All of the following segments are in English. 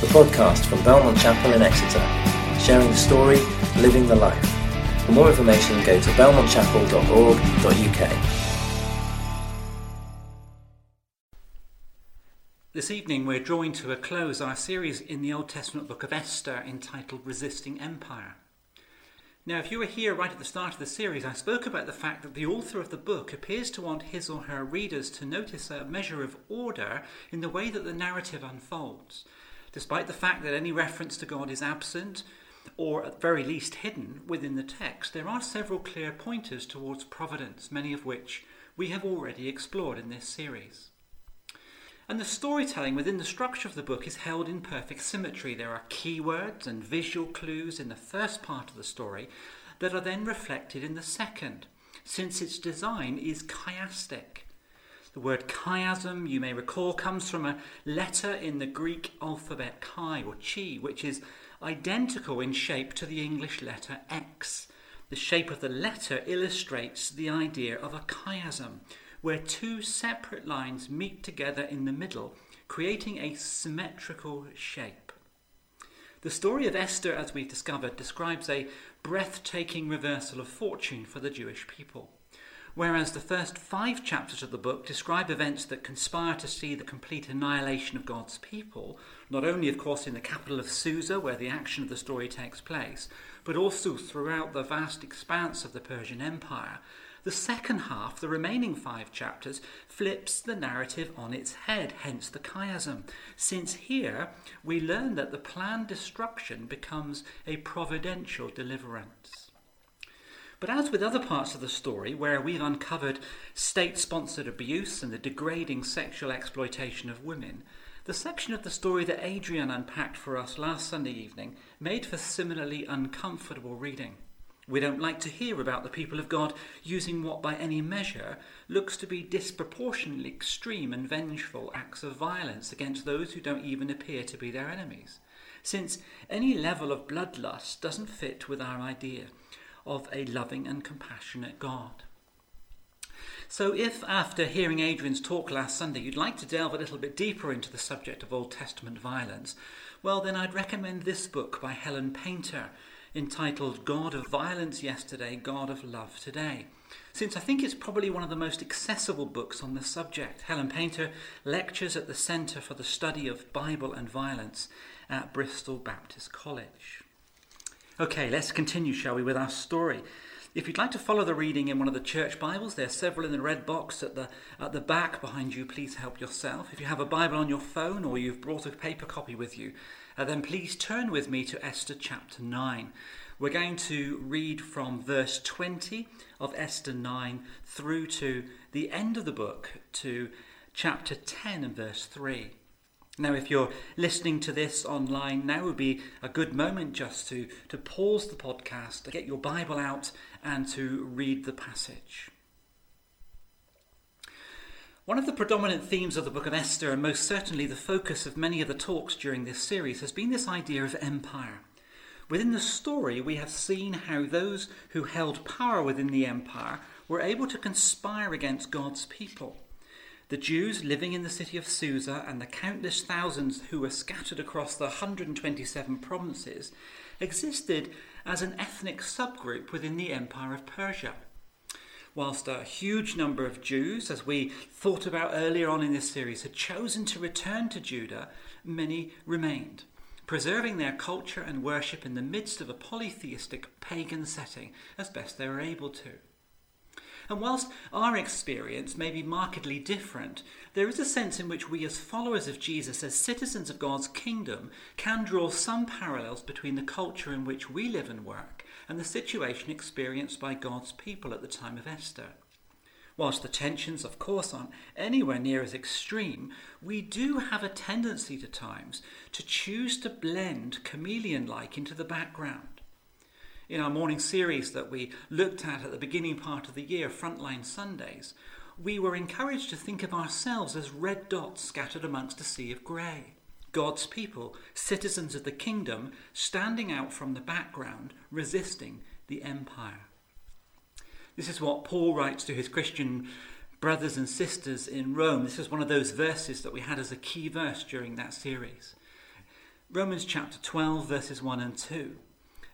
the podcast from Belmont Chapel in Exeter, sharing the story, living the life. For more information, go to belmontchapel.org.uk. This evening, we're drawing to a close our series in the Old Testament book of Esther entitled Resisting Empire. Now, if you were here right at the start of the series, I spoke about the fact that the author of the book appears to want his or her readers to notice a measure of order in the way that the narrative unfolds. Despite the fact that any reference to God is absent, or at very least hidden within the text, there are several clear pointers towards providence, many of which we have already explored in this series. And the storytelling within the structure of the book is held in perfect symmetry. There are keywords and visual clues in the first part of the story that are then reflected in the second, since its design is chiastic. The word chiasm, you may recall, comes from a letter in the Greek alphabet chi or chi, which is identical in shape to the English letter X. The shape of the letter illustrates the idea of a chiasm, where two separate lines meet together in the middle, creating a symmetrical shape. The story of Esther, as we've discovered, describes a breathtaking reversal of fortune for the Jewish people. Whereas the first five chapters of the book describe events that conspire to see the complete annihilation of God's people, not only, of course, in the capital of Susa, where the action of the story takes place, but also throughout the vast expanse of the Persian Empire, the second half, the remaining five chapters, flips the narrative on its head, hence the chiasm, since here we learn that the planned destruction becomes a providential deliverance. But as with other parts of the story, where we've uncovered state sponsored abuse and the degrading sexual exploitation of women, the section of the story that Adrian unpacked for us last Sunday evening made for similarly uncomfortable reading. We don't like to hear about the people of God using what, by any measure, looks to be disproportionately extreme and vengeful acts of violence against those who don't even appear to be their enemies, since any level of bloodlust doesn't fit with our idea of a loving and compassionate God. So, if after hearing Adrian's talk last Sunday you'd like to delve a little bit deeper into the subject of Old Testament violence, well, then I'd recommend this book by Helen Paynter entitled God of Violence Yesterday, God of Love Today, since I think it's probably one of the most accessible books on the subject. Helen Paynter lectures at the Centre for the Study of Bible and Violence at Bristol Baptist College. Okay, let's continue, shall we, with our story. If you'd like to follow the reading in one of the church Bibles, there are several in the red box at the, at the back behind you. Please help yourself. If you have a Bible on your phone or you've brought a paper copy with you, uh, then please turn with me to Esther chapter 9. We're going to read from verse 20 of Esther 9 through to the end of the book to chapter 10 and verse 3. Now, if you're listening to this online, now would be a good moment just to, to pause the podcast, to get your Bible out, and to read the passage. One of the predominant themes of the book of Esther, and most certainly the focus of many of the talks during this series, has been this idea of empire. Within the story, we have seen how those who held power within the empire were able to conspire against God's people. The Jews living in the city of Susa and the countless thousands who were scattered across the 127 provinces existed as an ethnic subgroup within the Empire of Persia whilst a huge number of Jews, as we thought about earlier on in this series, had chosen to return to Judah, many remained, preserving their culture and worship in the midst of a polytheistic pagan setting as best they were able to. And whilst our experience may be markedly different, there is a sense in which we, as followers of Jesus, as citizens of God's kingdom, can draw some parallels between the culture in which we live and work and the situation experienced by God's people at the time of Esther. Whilst the tensions, of course, aren't anywhere near as extreme, we do have a tendency to times to choose to blend chameleon like into the background. In our morning series that we looked at at the beginning part of the year, Frontline Sundays, we were encouraged to think of ourselves as red dots scattered amongst a sea of grey. God's people, citizens of the kingdom, standing out from the background, resisting the empire. This is what Paul writes to his Christian brothers and sisters in Rome. This is one of those verses that we had as a key verse during that series. Romans chapter 12, verses 1 and 2.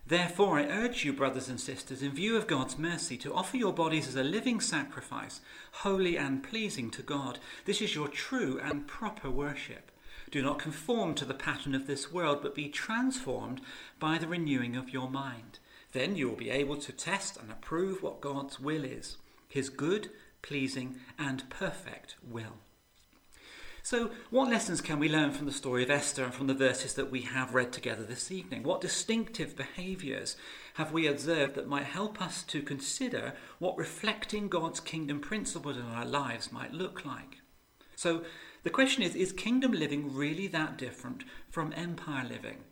Therefore, I urge you, brothers and sisters, in view of God's mercy, to offer your bodies as a living sacrifice, holy and pleasing to God. This is your true and proper worship. Do not conform to the pattern of this world, but be transformed by the renewing of your mind. Then you will be able to test and approve what God's will is, his good, pleasing, and perfect will. So, what lessons can we learn from the story of Esther and from the verses that we have read together this evening? What distinctive behaviours have we observed that might help us to consider what reflecting God's kingdom principles in our lives might look like? So, the question is Is kingdom living really that different from empire living?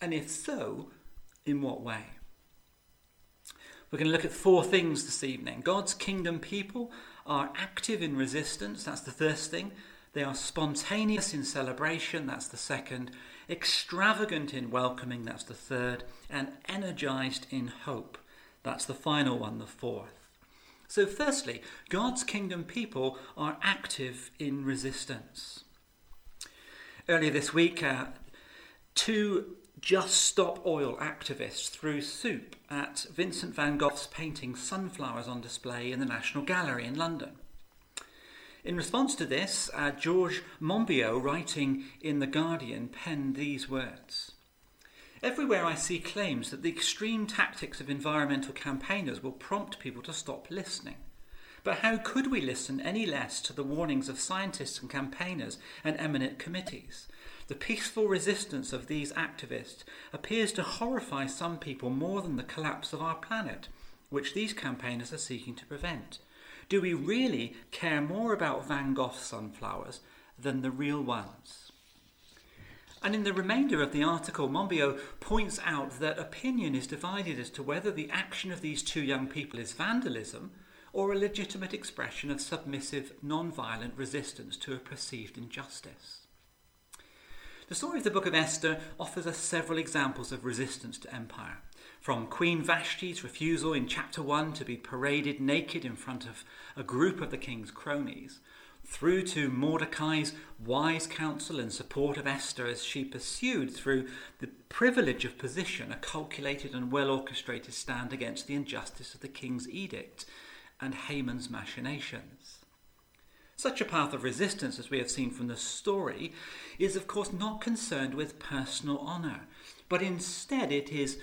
And if so, in what way? We're going to look at four things this evening. God's kingdom people are active in resistance, that's the first thing. They are spontaneous in celebration, that's the second, extravagant in welcoming, that's the third, and energized in hope, that's the final one, the fourth. So, firstly, God's kingdom people are active in resistance. Earlier this week, uh, two Just Stop Oil activists threw soup at Vincent van Gogh's painting Sunflowers on display in the National Gallery in London. In response to this, uh, George Monbiot, writing in The Guardian, penned these words Everywhere I see claims that the extreme tactics of environmental campaigners will prompt people to stop listening. But how could we listen any less to the warnings of scientists and campaigners and eminent committees? The peaceful resistance of these activists appears to horrify some people more than the collapse of our planet, which these campaigners are seeking to prevent. Do we really care more about Van Gogh's sunflowers than the real ones? And in the remainder of the article, Monbiot points out that opinion is divided as to whether the action of these two young people is vandalism or a legitimate expression of submissive, non violent resistance to a perceived injustice. The story of the book of Esther offers us several examples of resistance to empire. From Queen Vashti's refusal in chapter 1 to be paraded naked in front of a group of the king's cronies, through to Mordecai's wise counsel and support of Esther as she pursued through the privilege of position a calculated and well orchestrated stand against the injustice of the king's edict and Haman's machinations. Such a path of resistance, as we have seen from the story, is of course not concerned with personal honour, but instead it is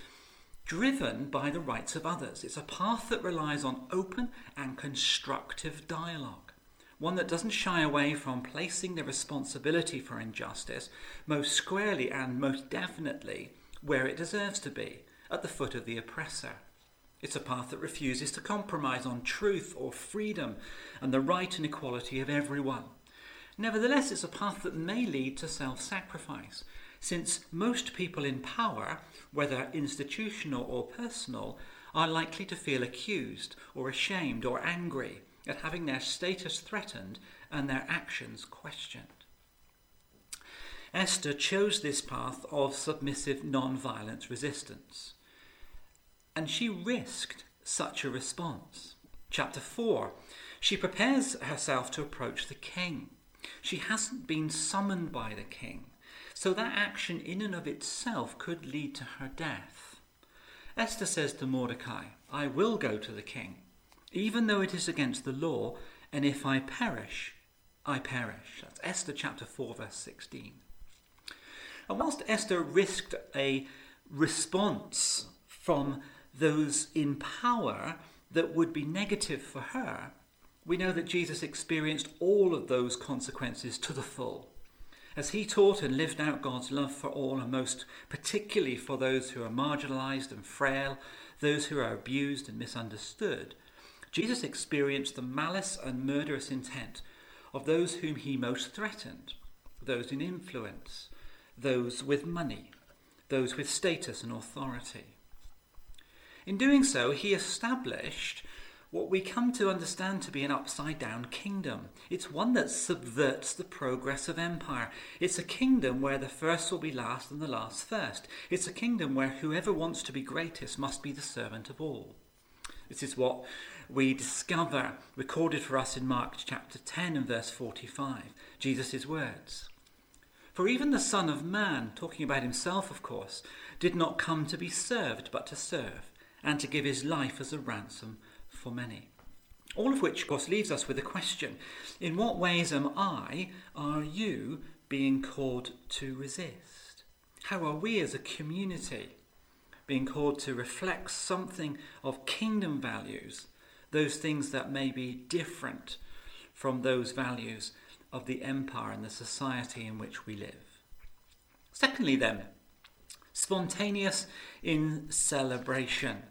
driven by the rights of others. It's a path that relies on open and constructive dialogue, one that doesn't shy away from placing the responsibility for injustice most squarely and most definitely where it deserves to be, at the foot of the oppressor. It's a path that refuses to compromise on truth or freedom and the right and equality of everyone. Nevertheless, it's a path that may lead to self sacrifice, since most people in power, whether institutional or personal, are likely to feel accused or ashamed or angry at having their status threatened and their actions questioned. Esther chose this path of submissive non violent resistance. And she risked such a response. Chapter 4 She prepares herself to approach the king. She hasn't been summoned by the king. So that action in and of itself could lead to her death. Esther says to Mordecai, I will go to the king, even though it is against the law, and if I perish, I perish. That's Esther chapter 4, verse 16. And whilst Esther risked a response from those in power that would be negative for her, we know that Jesus experienced all of those consequences to the full. As he taught and lived out God's love for all, and most particularly for those who are marginalized and frail, those who are abused and misunderstood, Jesus experienced the malice and murderous intent of those whom he most threatened, those in influence, those with money, those with status and authority. In doing so, he established what we come to understand to be an upside down kingdom. It's one that subverts the progress of empire. It's a kingdom where the first will be last and the last first. It's a kingdom where whoever wants to be greatest must be the servant of all. This is what we discover recorded for us in Mark chapter 10 and verse 45, Jesus' words. For even the Son of Man, talking about himself, of course, did not come to be served, but to serve, and to give his life as a ransom for many. All of which, of course, leaves us with a question In what ways am I, are you, being called to resist? How are we as a community being called to reflect something of kingdom values, those things that may be different from those values of the empire and the society in which we live? Secondly, then, spontaneous in celebration.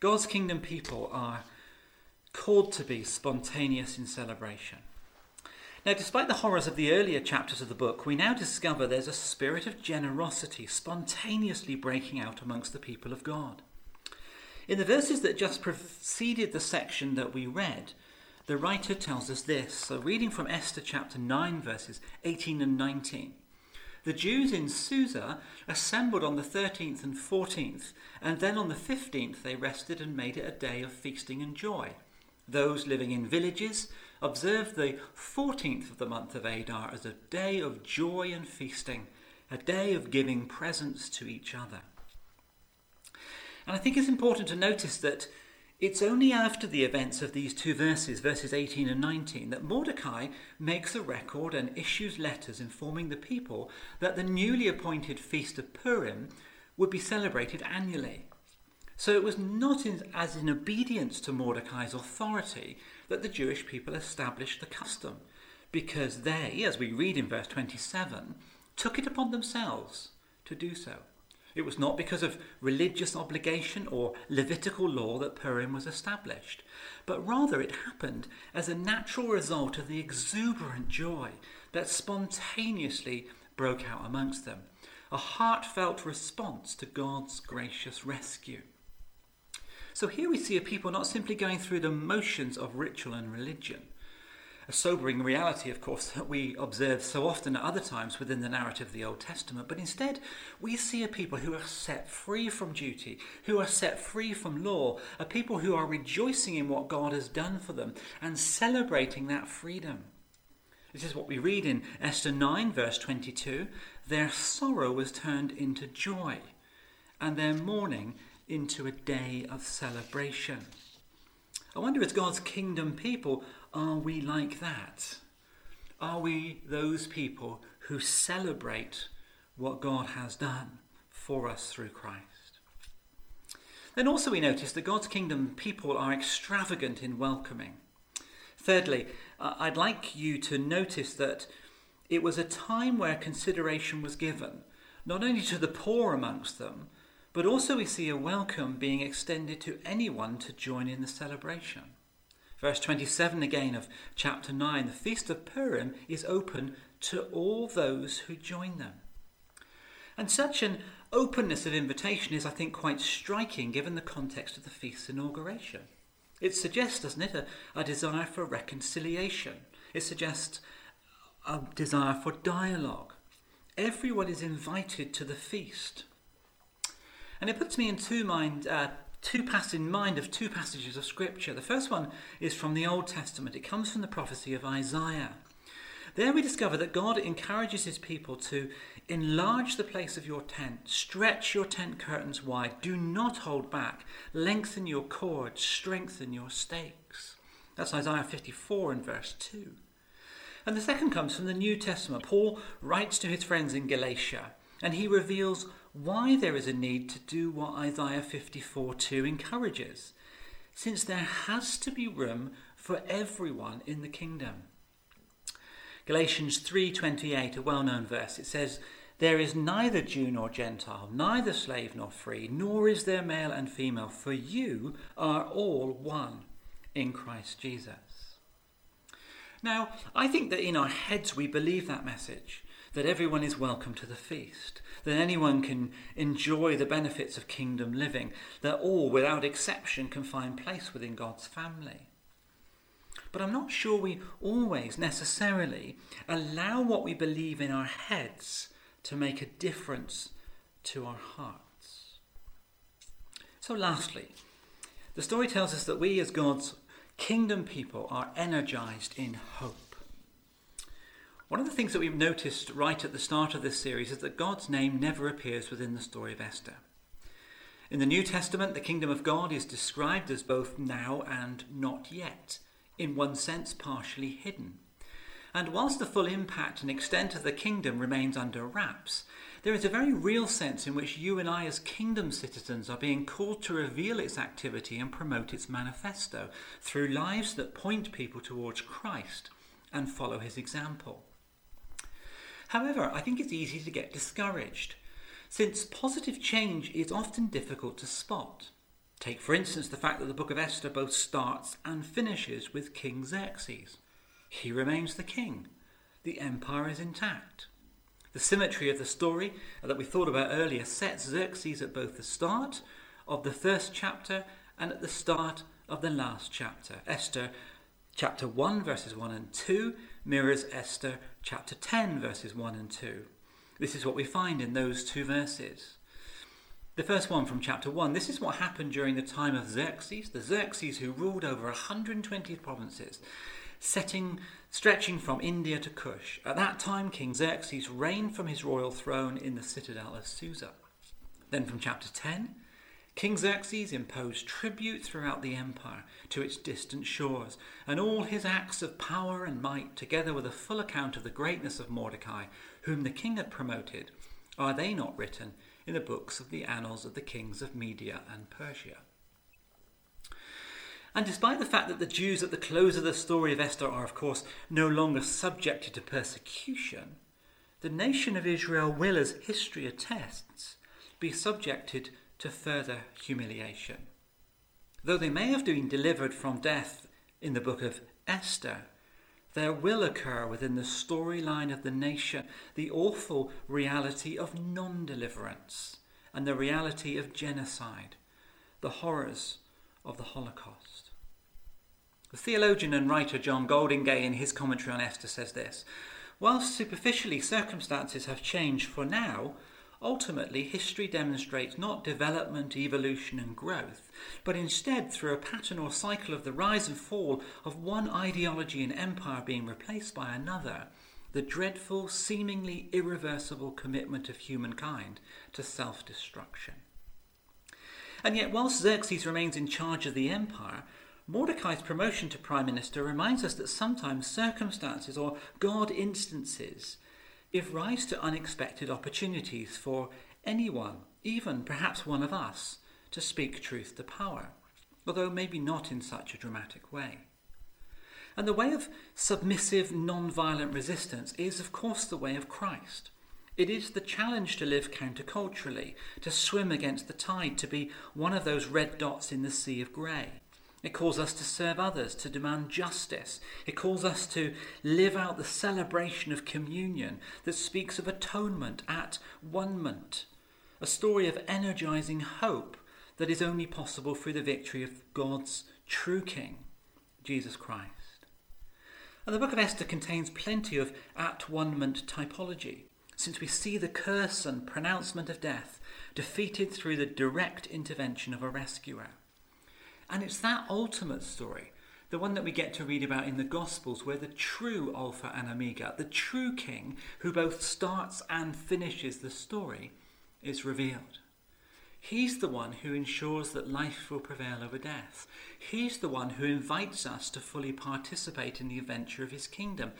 God's kingdom people are called to be spontaneous in celebration. Now, despite the horrors of the earlier chapters of the book, we now discover there's a spirit of generosity spontaneously breaking out amongst the people of God. In the verses that just preceded the section that we read, the writer tells us this. So, reading from Esther chapter 9, verses 18 and 19. The Jews in Susa assembled on the 13th and 14th, and then on the 15th they rested and made it a day of feasting and joy. Those living in villages observed the 14th of the month of Adar as a day of joy and feasting, a day of giving presents to each other. And I think it's important to notice that it's only after the events of these two verses, verses 18 and 19, that Mordecai makes a record and issues letters informing the people that the newly appointed Feast of Purim would be celebrated annually. So it was not in, as in obedience to Mordecai's authority that the Jewish people established the custom, because they, as we read in verse 27, took it upon themselves to do so. It was not because of religious obligation or Levitical law that Purim was established, but rather it happened as a natural result of the exuberant joy that spontaneously broke out amongst them, a heartfelt response to God's gracious rescue. So here we see a people not simply going through the motions of ritual and religion, a sobering reality, of course, that we observe so often at other times within the narrative of the Old Testament, but instead we see a people who are set free from duty, who are set free from law, a people who are rejoicing in what God has done for them and celebrating that freedom. This is what we read in Esther 9, verse 22. Their sorrow was turned into joy, and their mourning into a day of celebration. I wonder, as God's kingdom people, are we like that? Are we those people who celebrate what God has done for us through Christ? Then also we notice that God's kingdom people are extravagant in welcoming. Thirdly, uh, I'd like you to notice that it was a time where consideration was given, not only to the poor amongst them, but also we see a welcome being extended to anyone to join in the celebration. Verse 27 again of chapter 9 the Feast of Purim is open to all those who join them. And such an openness of invitation is, I think, quite striking given the context of the feast's inauguration. It suggests, doesn't it, a, a desire for reconciliation. It suggests a desire for dialogue. Everyone is invited to the feast. And it puts me in two mind, uh, two pass in mind of two passages of Scripture. The first one is from the Old Testament. It comes from the prophecy of Isaiah. There we discover that God encourages his people to enlarge the place of your tent, stretch your tent curtains wide, do not hold back, lengthen your cords, strengthen your stakes. That's Isaiah 54 and verse 2. And the second comes from the New Testament. Paul writes to his friends in Galatia, and he reveals why there is a need to do what Isaiah 54 2 encourages, since there has to be room for everyone in the kingdom. Galatians 3:28, a well-known verse, it says, "There is neither Jew nor Gentile, neither slave nor free, nor is there male and female, for you are all one in Christ Jesus." Now, I think that in our heads we believe that message, that everyone is welcome to the feast that anyone can enjoy the benefits of kingdom living, that all, without exception, can find place within God's family. But I'm not sure we always necessarily allow what we believe in our heads to make a difference to our hearts. So, lastly, the story tells us that we, as God's kingdom people, are energized in hope. One of the things that we've noticed right at the start of this series is that God's name never appears within the story of Esther. In the New Testament, the kingdom of God is described as both now and not yet, in one sense, partially hidden. And whilst the full impact and extent of the kingdom remains under wraps, there is a very real sense in which you and I, as kingdom citizens, are being called to reveal its activity and promote its manifesto through lives that point people towards Christ and follow his example. However, I think it's easy to get discouraged, since positive change is often difficult to spot. Take, for instance, the fact that the book of Esther both starts and finishes with King Xerxes. He remains the king. The empire is intact. The symmetry of the story that we thought about earlier sets Xerxes at both the start of the first chapter and at the start of the last chapter. Esther chapter 1, verses 1 and 2, mirrors Esther chapter 10, verses 1 and 2. This is what we find in those two verses. The first one from chapter 1 this is what happened during the time of Xerxes, the Xerxes who ruled over 120 provinces, setting, stretching from India to Kush. At that time, King Xerxes reigned from his royal throne in the citadel of Susa. Then from chapter 10, King Xerxes imposed tribute throughout the empire to its distant shores, and all his acts of power and might, together with a full account of the greatness of Mordecai, whom the king had promoted, are they not written in the books of the annals of the kings of Media and Persia? And despite the fact that the Jews at the close of the story of Esther are, of course, no longer subjected to persecution, the nation of Israel will, as history attests, be subjected to further humiliation. Though they may have been delivered from death in the book of Esther, there will occur within the storyline of the nation the awful reality of non deliverance and the reality of genocide, the horrors of the Holocaust. The theologian and writer John Goldingay, in his commentary on Esther, says this Whilst superficially circumstances have changed for now, Ultimately, history demonstrates not development, evolution, and growth, but instead through a pattern or cycle of the rise and fall of one ideology and empire being replaced by another, the dreadful, seemingly irreversible commitment of humankind to self destruction. And yet, whilst Xerxes remains in charge of the empire, Mordecai's promotion to prime minister reminds us that sometimes circumstances or God instances give rise to unexpected opportunities for anyone, even perhaps one of us, to speak truth to power, although maybe not in such a dramatic way. And the way of submissive, non violent resistance is, of course, the way of Christ. It is the challenge to live counterculturally, to swim against the tide, to be one of those red dots in the sea of grey. It calls us to serve others, to demand justice. It calls us to live out the celebration of communion that speaks of atonement at one-ment, a story of energizing hope that is only possible through the victory of God's true King, Jesus Christ. And the book of Esther contains plenty of at one-ment typology, since we see the curse and pronouncement of death defeated through the direct intervention of a rescuer. And it's that ultimate story, the one that we get to read about in the Gospels, where the true Alpha and Omega, the true King, who both starts and finishes the story, is revealed. He's the one who ensures that life will prevail over death. He's the one who invites us to fully participate in the adventure of his kingdom.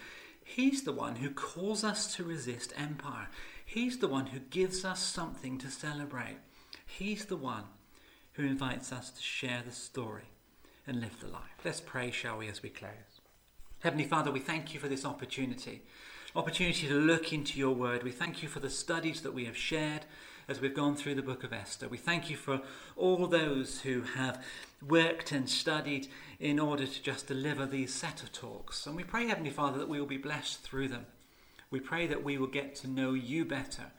He's the one who calls us to resist empire. He's the one who gives us something to celebrate. He's the one who invites us to share the story and live the life. Let's pray, shall we, as we close. Heavenly Father, we thank you for this opportunity, opportunity to look into your word. We thank you for the studies that we have shared as we've gone through the book of Esther. We thank you for all those who have worked and studied in order to just deliver these set of talks. And we pray, Heavenly Father, that we will be blessed through them. We pray that we will get to know you better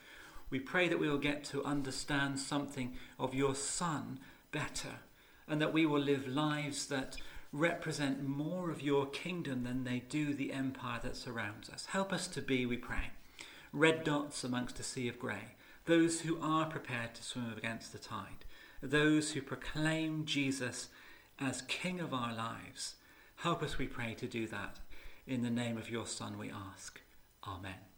we pray that we will get to understand something of your Son better and that we will live lives that represent more of your kingdom than they do the empire that surrounds us. Help us to be, we pray, red dots amongst a sea of grey, those who are prepared to swim against the tide, those who proclaim Jesus as King of our lives. Help us, we pray, to do that. In the name of your Son, we ask. Amen.